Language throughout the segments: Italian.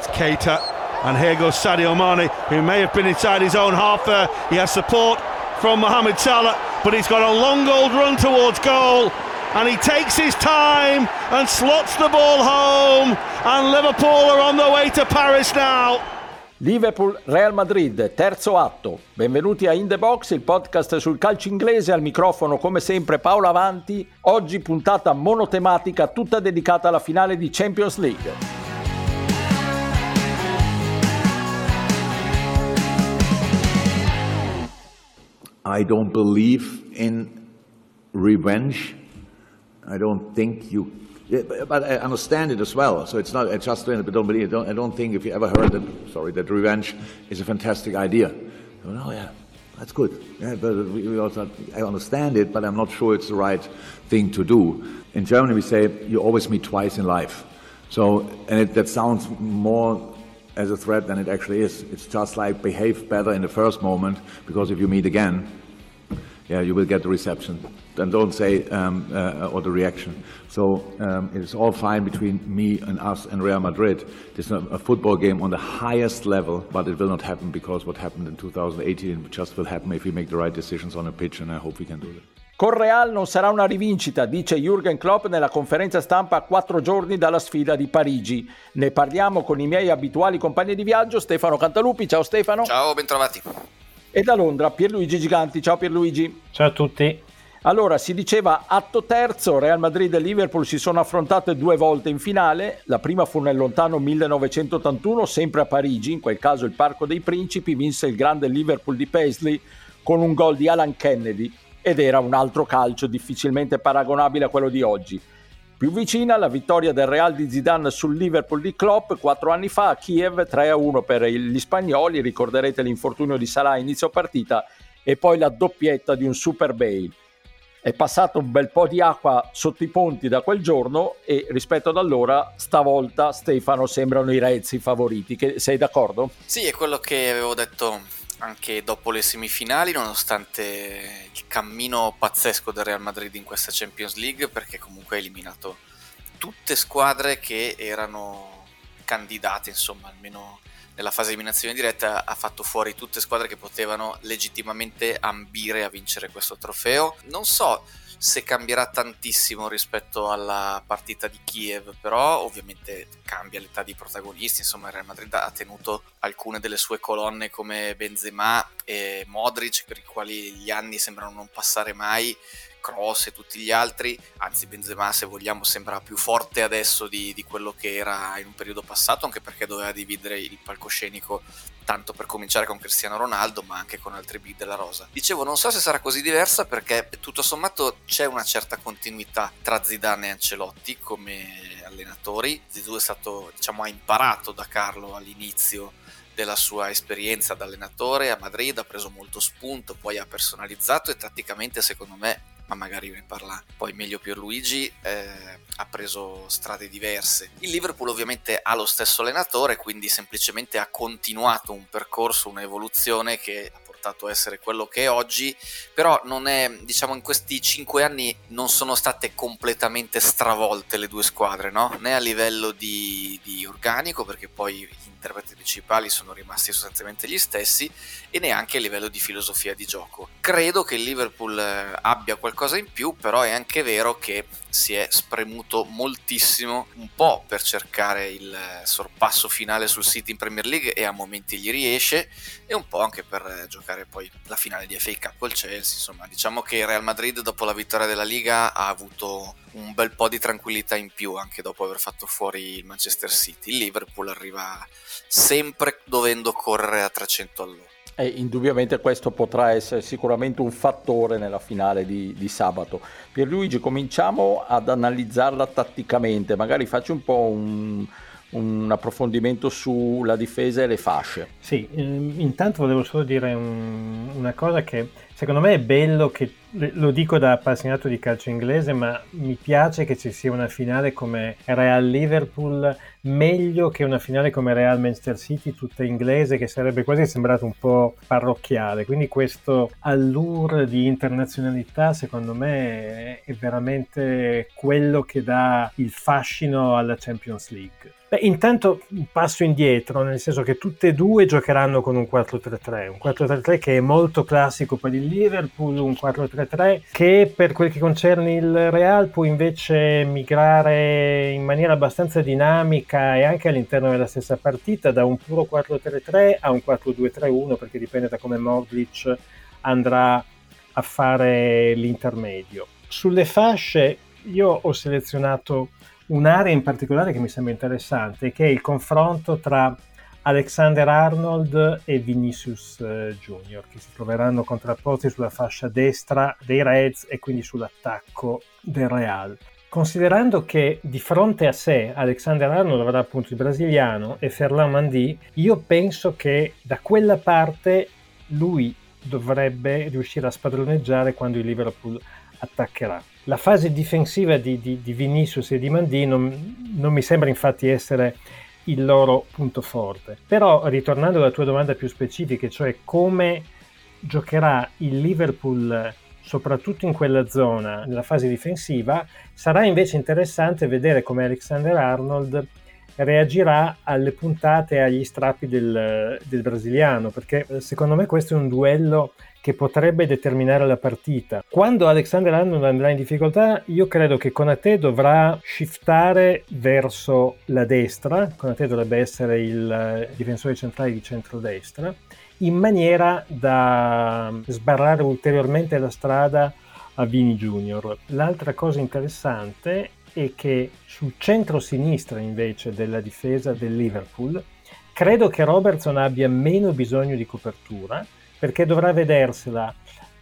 That's Keita. And here goes Sadio Mane, who may have been inside his own half there. He has support from Mohamed Salah, but he's got a long old run towards goal. And he takes his time and slots the ball home. And Liverpool are on the way to Paris now. Liverpool-Real Madrid, terzo atto. Benvenuti a In The Box, il podcast sul calcio inglese. Al microfono, come sempre, Paolo Avanti. Oggi puntata monotematica tutta dedicata alla finale di Champions League. I don't believe in revenge. I don't think you but, I understand it as well. So it's not I just but don't believe. I don't, I don't think if you ever heard that. Sorry, that revenge is a fantastic idea. Oh yeah, that's good. Yeah, but we also I understand it, but I'm not sure it's the right thing to do. In Germany, we say you always meet twice in life. So and it, that sounds more as a threat than it actually is. It's just like behave better in the first moment because if you meet again, yeah, you will get the reception. And don't say um, uh, or the reaction. So um, it's all fine between me and us and Real Madrid. It's a football game on the highest level, but it will not happen because what happened in 2018 just will happen if we make the right decisions on a pitch, and I hope we can do it. Con Real non sarà una rivincita, dice Jürgen Klopp nella conferenza stampa a quattro giorni dalla sfida di Parigi. Ne parliamo con i miei abituali compagni di viaggio, Stefano Cantalupi. Ciao Stefano. Ciao, bentrovati. E da Londra Pierluigi Giganti. Ciao Pierluigi. Ciao a tutti. Allora, si diceva atto terzo, Real Madrid e Liverpool si sono affrontate due volte in finale, la prima fu nel lontano 1981, sempre a Parigi, in quel caso il Parco dei Principi, vinse il grande Liverpool di Paisley con un gol di Alan Kennedy ed era un altro calcio difficilmente paragonabile a quello di oggi. Più vicina la vittoria del Real di Zidane sul Liverpool di Klopp quattro anni fa a Kiev 3-1 per gli spagnoli, ricorderete l'infortunio di Salah a inizio partita e poi la doppietta di un Super Bale. È passato un bel po' di acqua sotto i ponti da quel giorno e rispetto ad allora, stavolta Stefano sembrano i Reds i favoriti. Che, sei d'accordo? Sì, è quello che avevo detto anche dopo le semifinali, nonostante il cammino pazzesco del Real Madrid in questa Champions League, perché comunque ha eliminato tutte squadre che erano candidate, insomma, almeno nella fase di eliminazione diretta ha fatto fuori tutte squadre che potevano legittimamente ambire a vincere questo trofeo. Non so se cambierà tantissimo rispetto alla partita di Kiev, però ovviamente cambia l'età dei protagonisti, insomma il Real Madrid ha tenuto alcune delle sue colonne come Benzema e Modric, per i quali gli anni sembrano non passare mai, Cross e tutti gli altri, anzi Benzema se vogliamo sembra più forte adesso di, di, quello che era in un periodo passato, anche perché doveva dividere il palcoscenico tanto per cominciare con Cristiano Ronaldo, ma anche con altri big della rosa. Dicevo, non so se sarà così diversa perché tutto sommato c'è una certa continuità tra Zidane e Ancelotti come allenatori. Zidane è stato, diciamo, ha imparato da Carlo all'inizio della sua esperienza da allenatore a Madrid, ha preso molto spunto, poi ha personalizzato e tatticamente secondo me ma magari ne parla poi meglio Pierluigi, eh, ha preso strade diverse. Il Liverpool ovviamente ha lo stesso allenatore, quindi semplicemente ha continuato un percorso, un'evoluzione che ha portato a essere quello che è oggi, però non è, diciamo, in questi cinque anni non sono state completamente stravolte le due squadre, no? Né a livello di, di organico, perché poi interpreti principali sono rimasti sostanzialmente gli stessi e neanche a livello di filosofia di gioco. Credo che il Liverpool eh, abbia qualcosa in più, però è anche vero che si è spremuto moltissimo un po' per cercare il sorpasso finale sul City in Premier League e a momenti gli riesce e un po' anche per eh, giocare poi la finale di FA Cup col Chelsea. Insomma, diciamo che il Real Madrid dopo la vittoria della Liga ha avuto un bel po' di tranquillità in più anche dopo aver fatto fuori il Manchester City. Il Liverpool arriva sempre dovendo correre a 300 all'ora. E indubbiamente questo potrà essere sicuramente un fattore nella finale di, di, sabato. Pierluigi, cominciamo ad analizzarla tatticamente, magari facci un po' un, un approfondimento sulla difesa e le fasce. Sì, ehm, intanto volevo solo dire un, una cosa che secondo me è bello che, lo dico da appassionato di calcio inglese, ma mi piace che ci sia una finale come Real Liverpool, meglio che una finale come Real Manchester City, tutta inglese, che sarebbe quasi sembrato un po' parrocchiale. Quindi questo allure di internazionalità, secondo me, è veramente quello che dà il fascino alla Champions League. Beh, intanto un passo indietro, nel senso che tutte e due giocheranno con un 4-3-3, un 4-3-3 che è molto classico per il Liverpool, un 4-3-3 che per quel che concerne il Real può invece migrare in maniera abbastanza dinamica e anche all'interno della stessa partita da un puro 4-3-3 a un 4-2-3-1 perché dipende da come Modric andrà a fare l'intermedio. Sulle fasce io ho selezionato un'area in particolare che mi sembra interessante, che è il confronto tra Alexander Arnold e Vinicius eh, Junior, che si troveranno contrapposti sulla fascia destra dei Reds e quindi sull'attacco del Real. Considerando che di fronte a sé Alexander Arnold avrà appunto il brasiliano e Ferland Mandy, io penso che da quella parte lui dovrebbe riuscire a spadroneggiare quando il Liverpool attaccherà. La fase difensiva di, di, di Vinicius e di Mandi non, non mi sembra infatti essere il loro punto forte. Però ritornando alla tua domanda più specifica, cioè come giocherà il Liverpool soprattutto in quella zona, nella fase difensiva, sarà invece interessante vedere come Alexander Arnold reagirà alle puntate e agli strappi del, del brasiliano, perché secondo me questo è un duello che potrebbe determinare la partita. Quando Alexander Arnold andrà in difficoltà, io credo che Conate dovrà shiftare verso la destra, Conate dovrebbe essere il difensore centrale di centrodestra, in maniera da sbarrare ulteriormente la strada a Vini Junior. L'altra cosa interessante è che sul centro-sinistra invece della difesa del Liverpool, credo che Robertson abbia meno bisogno di copertura, perché dovrà vedersela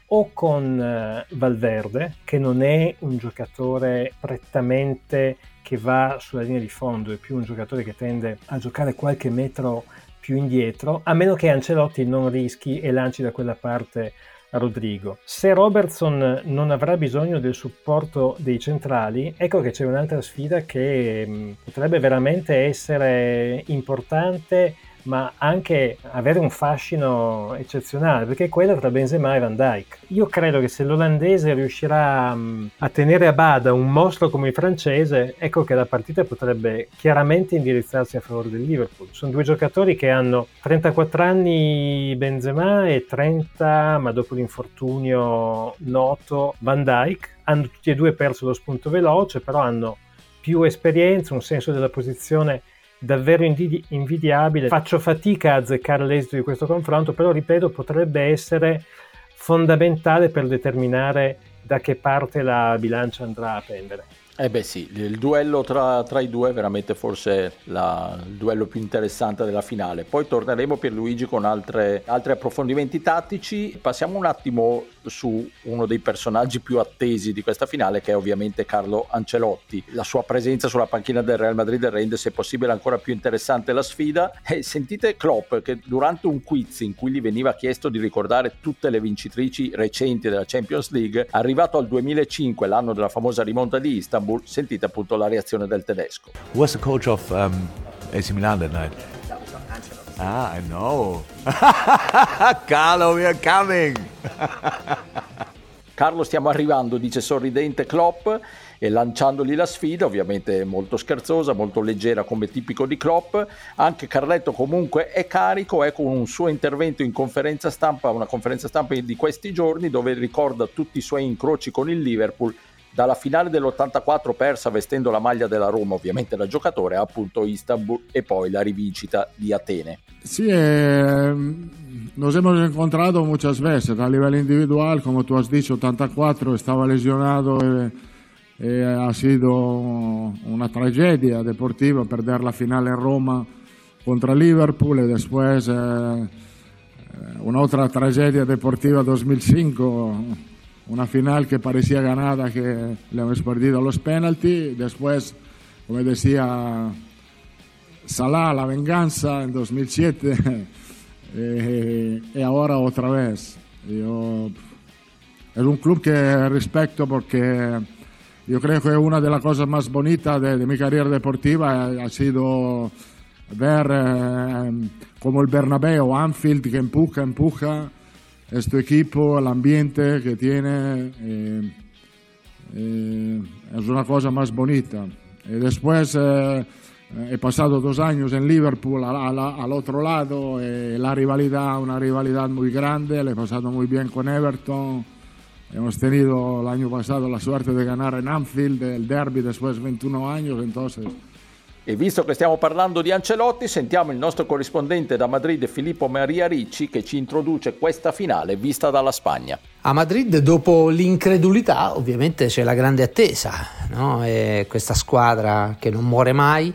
o con eh, Valverde, che non è un giocatore prettamente che va sulla linea di fondo, è più un giocatore che tende a giocare qualche metro più indietro, a meno che Ancelotti non rischi e lanci da quella parte Rodrigo. Se Robertson non avrà bisogno del supporto dei centrali, ecco che c'è un'altra sfida che potrebbe veramente essere importante ma anche avere un fascino eccezionale, perché è quella tra Benzema e Van Dijk. Io credo che se l'olandese riuscirà mm, a tenere a bada un mostro come il francese, ecco che la partita potrebbe chiaramente indirizzarsi a favore del Liverpool. Sono due giocatori che hanno 34 anni Benzema e 30, ma dopo l'infortunio noto, Van Dijk. Hanno tutti e due perso lo spunto veloce, però hanno più esperienza, un senso della posizione davvero invidiabile. Faccio fatica a azzeccare l'esito di questo confronto, però ripeto, potrebbe essere fondamentale per determinare da che parte la bilancia andrà a pendere. Eh beh sì, il duello tra, tra i due è veramente forse la, il duello più interessante della finale. Poi torneremo per Luigi con altri approfondimenti tattici. Passiamo un attimo su uno dei personaggi più attesi di questa finale che è ovviamente Carlo Ancelotti. La sua presenza sulla panchina del Real Madrid rende se possibile ancora più interessante la sfida. E sentite Klopp che durante un quiz in cui gli veniva chiesto di ricordare tutte le vincitrici recenti della Champions League, arrivato al 2005, l'anno della famosa rimonta di Istanbul, sentite appunto la reazione del tedesco. Who was the coach of um, AC Milan that night? Ah, I know. Carlo, we are coming. Carlo, stiamo arrivando, dice sorridente Klopp e lanciandogli la sfida, ovviamente molto scherzosa, molto leggera come tipico di Klopp. Anche Carletto comunque è carico, ecco un suo intervento in conferenza stampa, una conferenza stampa di questi giorni dove ricorda tutti i suoi incroci con il Liverpool dalla finale dell'84 persa vestendo la maglia della Roma, ovviamente da giocatore, a appunto Istanbul e poi la rivincita di Atene. Sí, eh, nos hemos encontrado muchas veces a nivel individual, como tú has dicho, 84 estaba lesionado e, e ha sido una tragedia deportiva perder la finale en Roma contra Liverpool y después eh, un'altra tragedia deportiva 2005 una final que parecía ganada, que le hemos perdido los penaltis. Después, como decía Salah, la venganza en 2007. y ahora otra vez. Yo es un club que respeto porque yo creo que una de las cosas más bonitas de, de mi carrera deportiva ha sido ver eh, como el Bernabéu, Anfield, que empuja, empuja, este equipo, el ambiente que tiene, eh, eh, es una cosa más bonita. Y después eh, he pasado dos años en Liverpool al otro lado, eh, la rivalidad, una rivalidad muy grande, le he pasado muy bien con Everton. Hemos tenido el año pasado la suerte de ganar en Anfield el derby después de 21 años, entonces E visto che stiamo parlando di Ancelotti, sentiamo il nostro corrispondente da Madrid, Filippo Maria Ricci, che ci introduce questa finale vista dalla Spagna. A Madrid, dopo l'incredulità, ovviamente c'è la grande attesa, no? questa squadra che non muore mai,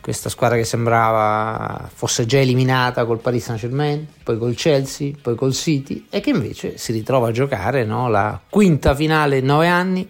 questa squadra che sembrava fosse già eliminata col Paris Saint-Germain, poi col Chelsea, poi col City, e che invece si ritrova a giocare no? la quinta finale in nove anni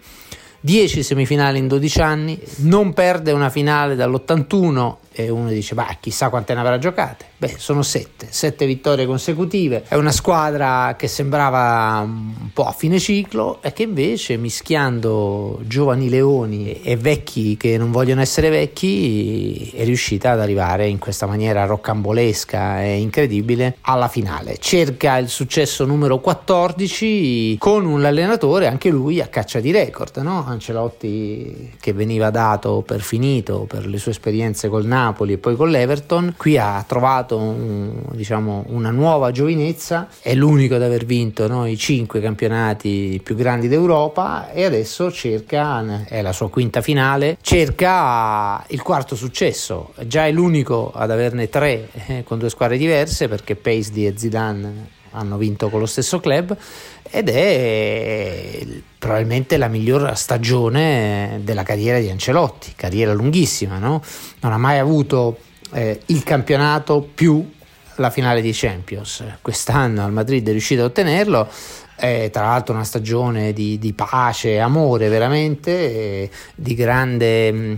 10 semifinali in 12 anni, non perde una finale dall'81 e uno dice, ma chissà quante ne avrà giocate. Beh, sono 7, 7 vittorie consecutive. È una squadra che sembrava un po' a fine ciclo e che invece mischiando giovani leoni e vecchi che non vogliono essere vecchi è riuscita ad arrivare in questa maniera roccambolesca e incredibile alla finale. Cerca il successo numero 14 con un allenatore anche lui a caccia di record, no? Ancelotti che veniva dato per finito per le sue esperienze col Napoli e poi con l'Everton, qui ha trovato un, diciamo, una nuova giovinezza, è l'unico ad aver vinto no, i cinque campionati più grandi d'Europa e adesso cerca, è la sua quinta finale, cerca il quarto successo, già è l'unico ad averne tre eh, con due squadre diverse perché Paisley e Zidane hanno vinto con lo stesso club ed è probabilmente la miglior stagione della carriera di Ancelotti, carriera lunghissima, no? non ha mai avuto eh, il campionato più la finale di Champions, quest'anno al Madrid è riuscito a ottenerlo, è tra l'altro una stagione di, di pace, amore veramente, eh, di grande, mm,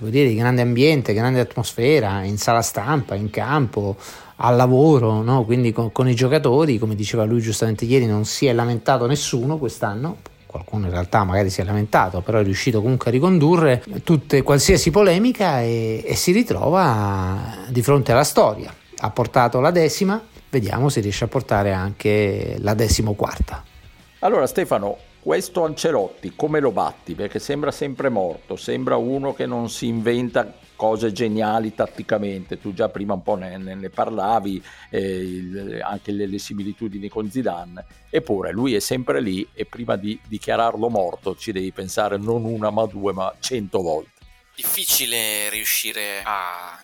dire, di grande ambiente, grande atmosfera in sala stampa, in campo, al lavoro, no? quindi con, con, i giocatori, come diceva lui giustamente ieri, non si è lamentato nessuno quest'anno. Qualcuno in realtà magari si è lamentato, però è riuscito comunque a ricondurre tutte, qualsiasi polemica e, e si ritrova di fronte alla storia. Ha portato la decima, vediamo se riesce a portare anche la decimoquarta. Allora Stefano, questo Ancelotti come lo batti? Perché sembra sempre morto, sembra uno che non si inventa cose geniali tatticamente, tu già prima un po' ne, ne parlavi, eh, il, anche le, le, similitudini con Zidane, eppure lui è sempre lì e prima di dichiararlo morto ci devi pensare non una ma due ma cento volte. Difficile riuscire a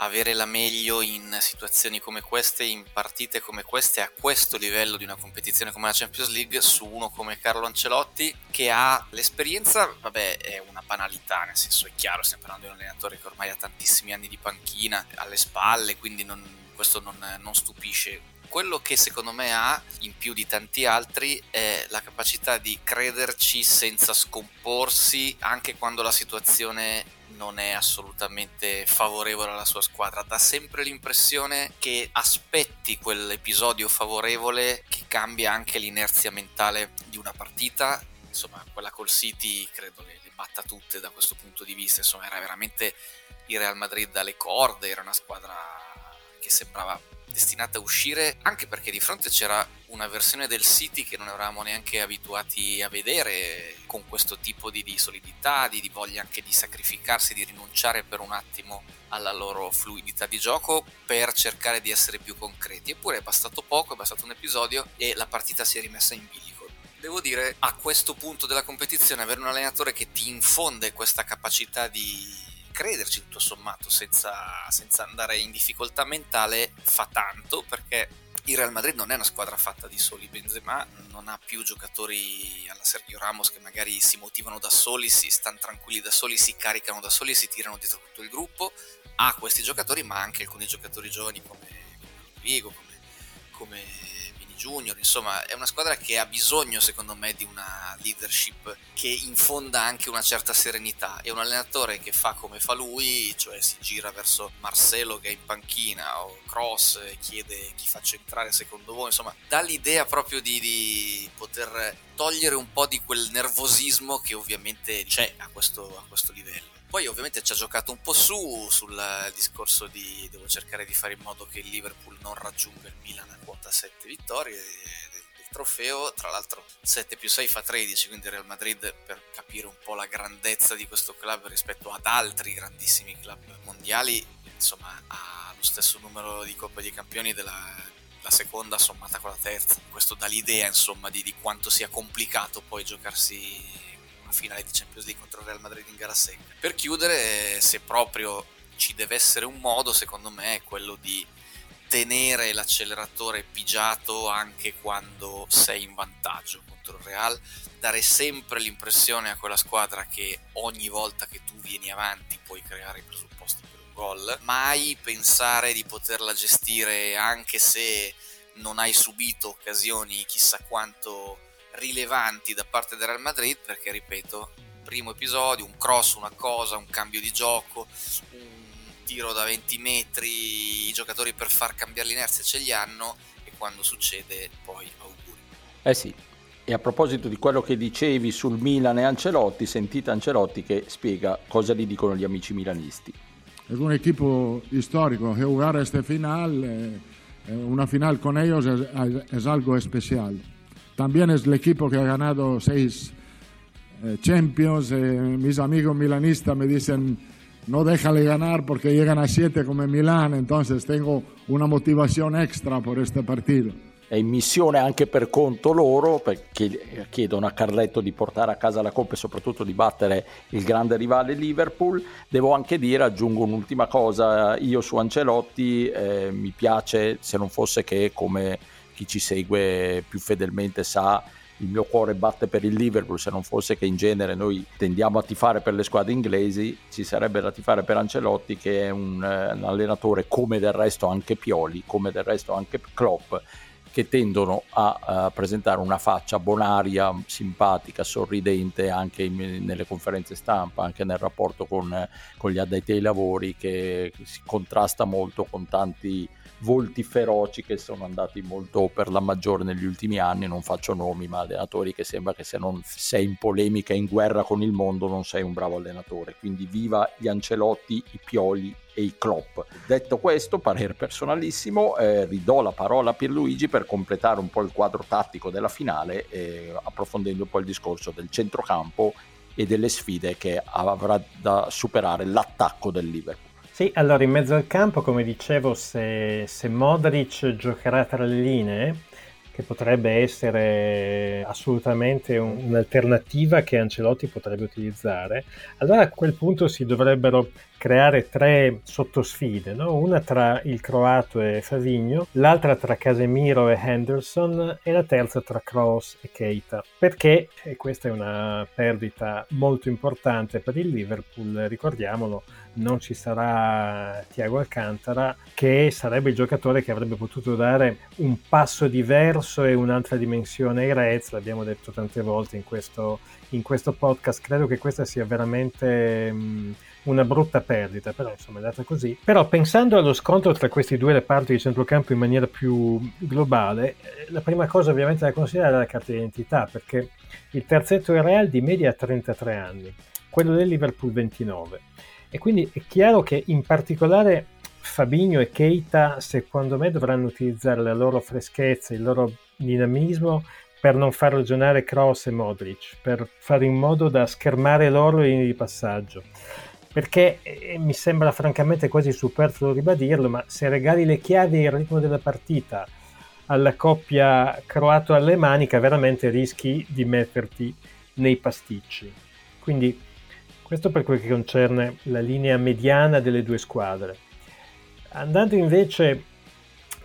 avere la meglio in situazioni come queste, in partite come queste, a questo livello di una competizione come la Champions League, su uno come Carlo Ancelotti, che ha l'esperienza, vabbè, è una banalità, nel senso è chiaro, stiamo parlando di un allenatore che ormai ha tantissimi anni di panchina alle spalle, quindi non, questo non, non stupisce. Quello che secondo me ha in più di tanti altri è la capacità di crederci senza scomporsi anche quando la situazione non è assolutamente favorevole alla sua squadra. Dà sempre l'impressione che aspetti quell'episodio favorevole che cambia anche l'inerzia mentale di una partita. Insomma, quella col City credo le, le batta tutte da questo punto di vista. Insomma, era veramente il Real Madrid dalle corde, era una squadra che sembrava destinata a uscire anche perché di fronte c'era una versione del City che non eravamo neanche abituati a vedere con questo tipo di, di solidità, di, di, voglia anche di sacrificarsi, di rinunciare per un attimo alla loro fluidità di gioco per cercare di essere più concreti. Eppure è bastato poco, è bastato un episodio e la partita si è rimessa in bilico. Devo dire, a questo punto della competizione avere un allenatore che ti infonde questa capacità di crederci tutto sommato senza, senza andare in difficoltà mentale fa tanto perché il Real Madrid non è una squadra fatta di soli Benzema, non ha più giocatori alla Sergio Ramos che magari si motivano da soli, si stanno tranquilli da soli, si caricano da soli, si tirano dietro tutto il gruppo. Ha questi giocatori, ma anche alcuni giocatori giovani come, come come, come Junior, insomma è una squadra che ha bisogno secondo me di una leadership che infonda anche una certa serenità e un allenatore che fa come fa lui, cioè si gira verso Marcelo che è in panchina o Cross chiede chi faccio entrare secondo voi, insomma dà l'idea proprio di, di poter togliere un po' di quel nervosismo che ovviamente c'è a questo, a questo livello. Poi ovviamente ci ha giocato un po' su sul discorso di devo cercare di fare in modo che il Liverpool non raggiunga il Milan a quota 7 vittorie del, trofeo, tra l'altro 7 più 6 fa 13, quindi Real Madrid per capire un po' la grandezza di questo club rispetto ad altri grandissimi club mondiali, insomma ha lo stesso numero di Coppe dei Campioni della la seconda sommata con la terza. Questo dà l'idea, insomma, di, di quanto sia complicato poi giocarsi una finale di Champions League contro il Real Madrid in gara secca. Per chiudere, se proprio ci deve essere un modo, secondo me, è quello di tenere l'acceleratore pigiato anche quando sei in vantaggio contro il Real, dare sempre l'impressione a quella squadra che ogni volta che tu vieni avanti puoi creare i presupposti per un gol, mai pensare di poterla gestire anche se non hai subito occasioni chissà quanto rilevanti da parte del Real Madrid perché ripeto primo episodio un cross una cosa un cambio di gioco un tiro da 20 metri i giocatori per far cambiare l'inerzia ce li hanno e quando succede poi auguri. Eh sì e a proposito di quello che dicevi sul Milan e Ancelotti sentite Ancelotti che spiega cosa gli dicono gli amici milanisti. È un equipo histórico jugar esta final eh, una final con ellos es, es algo especial También es el equipo que ha ganado seis eh, Champions. Eh, mis amigos milanistas me dicen, no déjale ganar porque llegan a siete come Milano, entonces tengo una motivazione extra per questo partito. È in missione anche per conto loro, perché chiedono a Carletto di portare a casa la Coppa e soprattutto di battere il grande rivale Liverpool. Devo anche dire, aggiungo un'ultima cosa, io su Ancelotti eh, mi piace, se non fosse che come chi ci segue più fedelmente sa il mio cuore batte per il Liverpool, se non fosse che in genere noi tendiamo a tifare per le squadre inglesi, ci sarebbe da tifare per Ancelotti che è un, eh, un allenatore come del resto anche Pioli, come del resto anche Klopp, che tendono a, a presentare una faccia bonaria, simpatica, sorridente anche in, nelle conferenze stampa, anche nel rapporto con, con gli addetti ai lavori, che si contrasta molto con tanti volti feroci che sono andati molto per la maggiore negli ultimi anni, non faccio nomi, ma allenatori che sembra che se non sei in polemica, in guerra con il mondo, non sei un bravo allenatore. Quindi viva gli Ancelotti, i Pioli e i Klopp. Detto questo, parere personalissimo, eh, ridò la parola a Pierluigi per completare un po' il quadro tattico della finale, eh, approfondendo un po' il discorso del centrocampo e delle sfide che avrà da superare l'attacco del Liverpool. Sì, allora in mezzo al campo, come dicevo, se, se Modric giocherà tra le linee, che potrebbe essere assolutamente un, un'alternativa che Ancelotti potrebbe utilizzare, allora a quel punto si dovrebbero creare tre sottosfide, no? una tra il croato e Favigno, l'altra tra Casemiro e Henderson e la terza tra Kroos e Keita. Perché, e questa è una perdita molto importante per il Liverpool, ricordiamolo, non ci sarà Thiago Alcantara, che sarebbe il giocatore che avrebbe potuto dare un passo diverso e un'altra dimensione ai Reds, l'abbiamo detto tante volte in questo, in questo podcast, credo che questa sia veramente... Mh, una brutta perdita, però insomma è andata così. Però pensando allo scontro tra questi due reparti di centrocampo in maniera più globale, eh, la prima cosa ovviamente da considerare è la carta di identità, perché il terzetto è Real di media ha 33 anni, quello del Liverpool 29. E quindi è chiaro che in particolare Fabinho e Keita secondo me dovranno utilizzare la loro freschezza, il loro dinamismo per non far ragionare Cross e Modric, per fare in modo da schermare loro in di passaggio perché eh, mi sembra francamente quasi superfluo ribadirlo, ma se regali le chiavi e il ritmo della partita alla coppia croato-alemanica, veramente rischi di metterti nei pasticci. Quindi questo per quel che concerne la linea mediana delle due squadre. Andando invece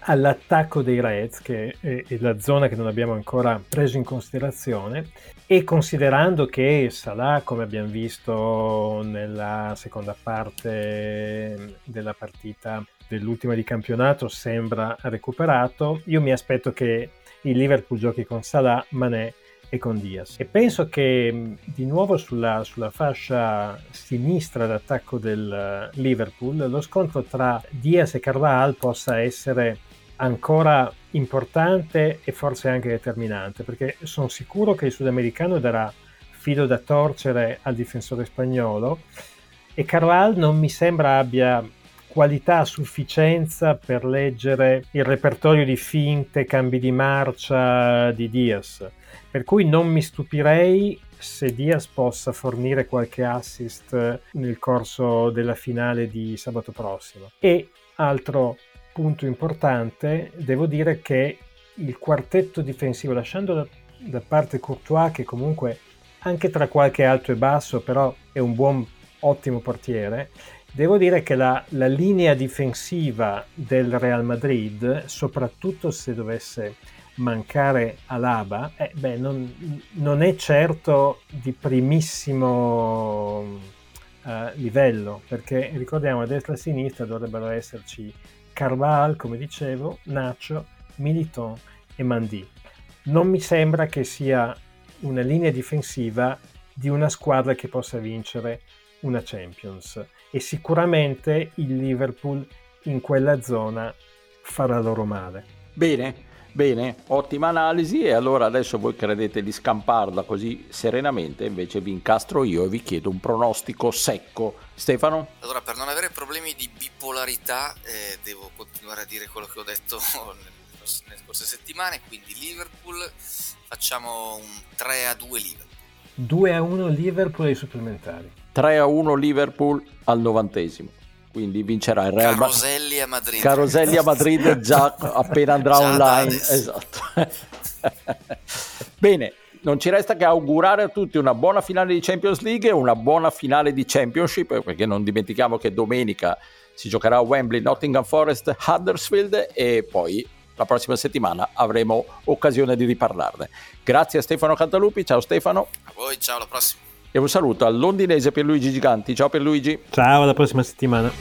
all'attacco dei Reds, che è, la zona che non abbiamo ancora preso in considerazione, e considerando che Salah, come abbiamo visto nella seconda parte della partita dell'ultima di campionato, sembra recuperato, io mi aspetto che il Liverpool giochi con Salah, Mané e con Diaz. E penso che di nuovo sulla, sulla fascia sinistra d'attacco del Liverpool lo scontro tra Diaz e Carvajal possa essere ancora importante e forse anche determinante, perché sono sicuro che il sudamericano darà filo da torcere al difensore spagnolo e Carval non mi sembra abbia qualità a sufficienza per leggere il repertorio di finte, cambi di marcia di Diaz. Per cui non mi stupirei se Diaz possa fornire qualche assist nel corso della finale di sabato prossimo. E altro punto importante, devo dire che il quartetto difensivo, lasciando da, da parte Courtois, che comunque anche tra qualche alto e basso, però è un buon, ottimo portiere, devo dire che la, la linea difensiva del Real Madrid, soprattutto se dovesse mancare Alaba, eh, beh, non, non, è certo di primissimo uh, livello, perché ricordiamo a destra e a sinistra dovrebbero esserci Carval, come dicevo, Nacho, Militon e Mandi. Non mi sembra che sia una linea difensiva di una squadra che possa vincere una Champions e sicuramente il Liverpool in quella zona farà loro male. Bene, Bene, ottima analisi e allora adesso voi credete di scamparla così serenamente, invece vi incastro io e vi chiedo un pronostico secco. Stefano? Allora, per non avere problemi di bipolarità, eh, devo continuare a dire quello che ho detto nelle scorse settimane, quindi Liverpool, facciamo un 3 a 2 Liverpool. 2 a 1 Liverpool ai supplementari. 3 a 1 Liverpool al novantesimo quindi vincerà il Real Madrid. Caroselli a Madrid. Caroselli a Madrid già appena andrà già online. Esatto. Bene, non ci resta che augurare a tutti una buona finale di Champions League e una buona finale di Championship, perché non dimentichiamo che domenica si giocherà a Wembley, Nottingham Forest, Huddersfield e poi la prossima settimana avremo occasione di riparlarne. Grazie a Stefano Cantalupi, ciao Stefano. A voi, ciao, alla prossima. E un saluto al londinese Pierluigi Giganti. Ciao Pierluigi. Ciao, alla prossima settimana.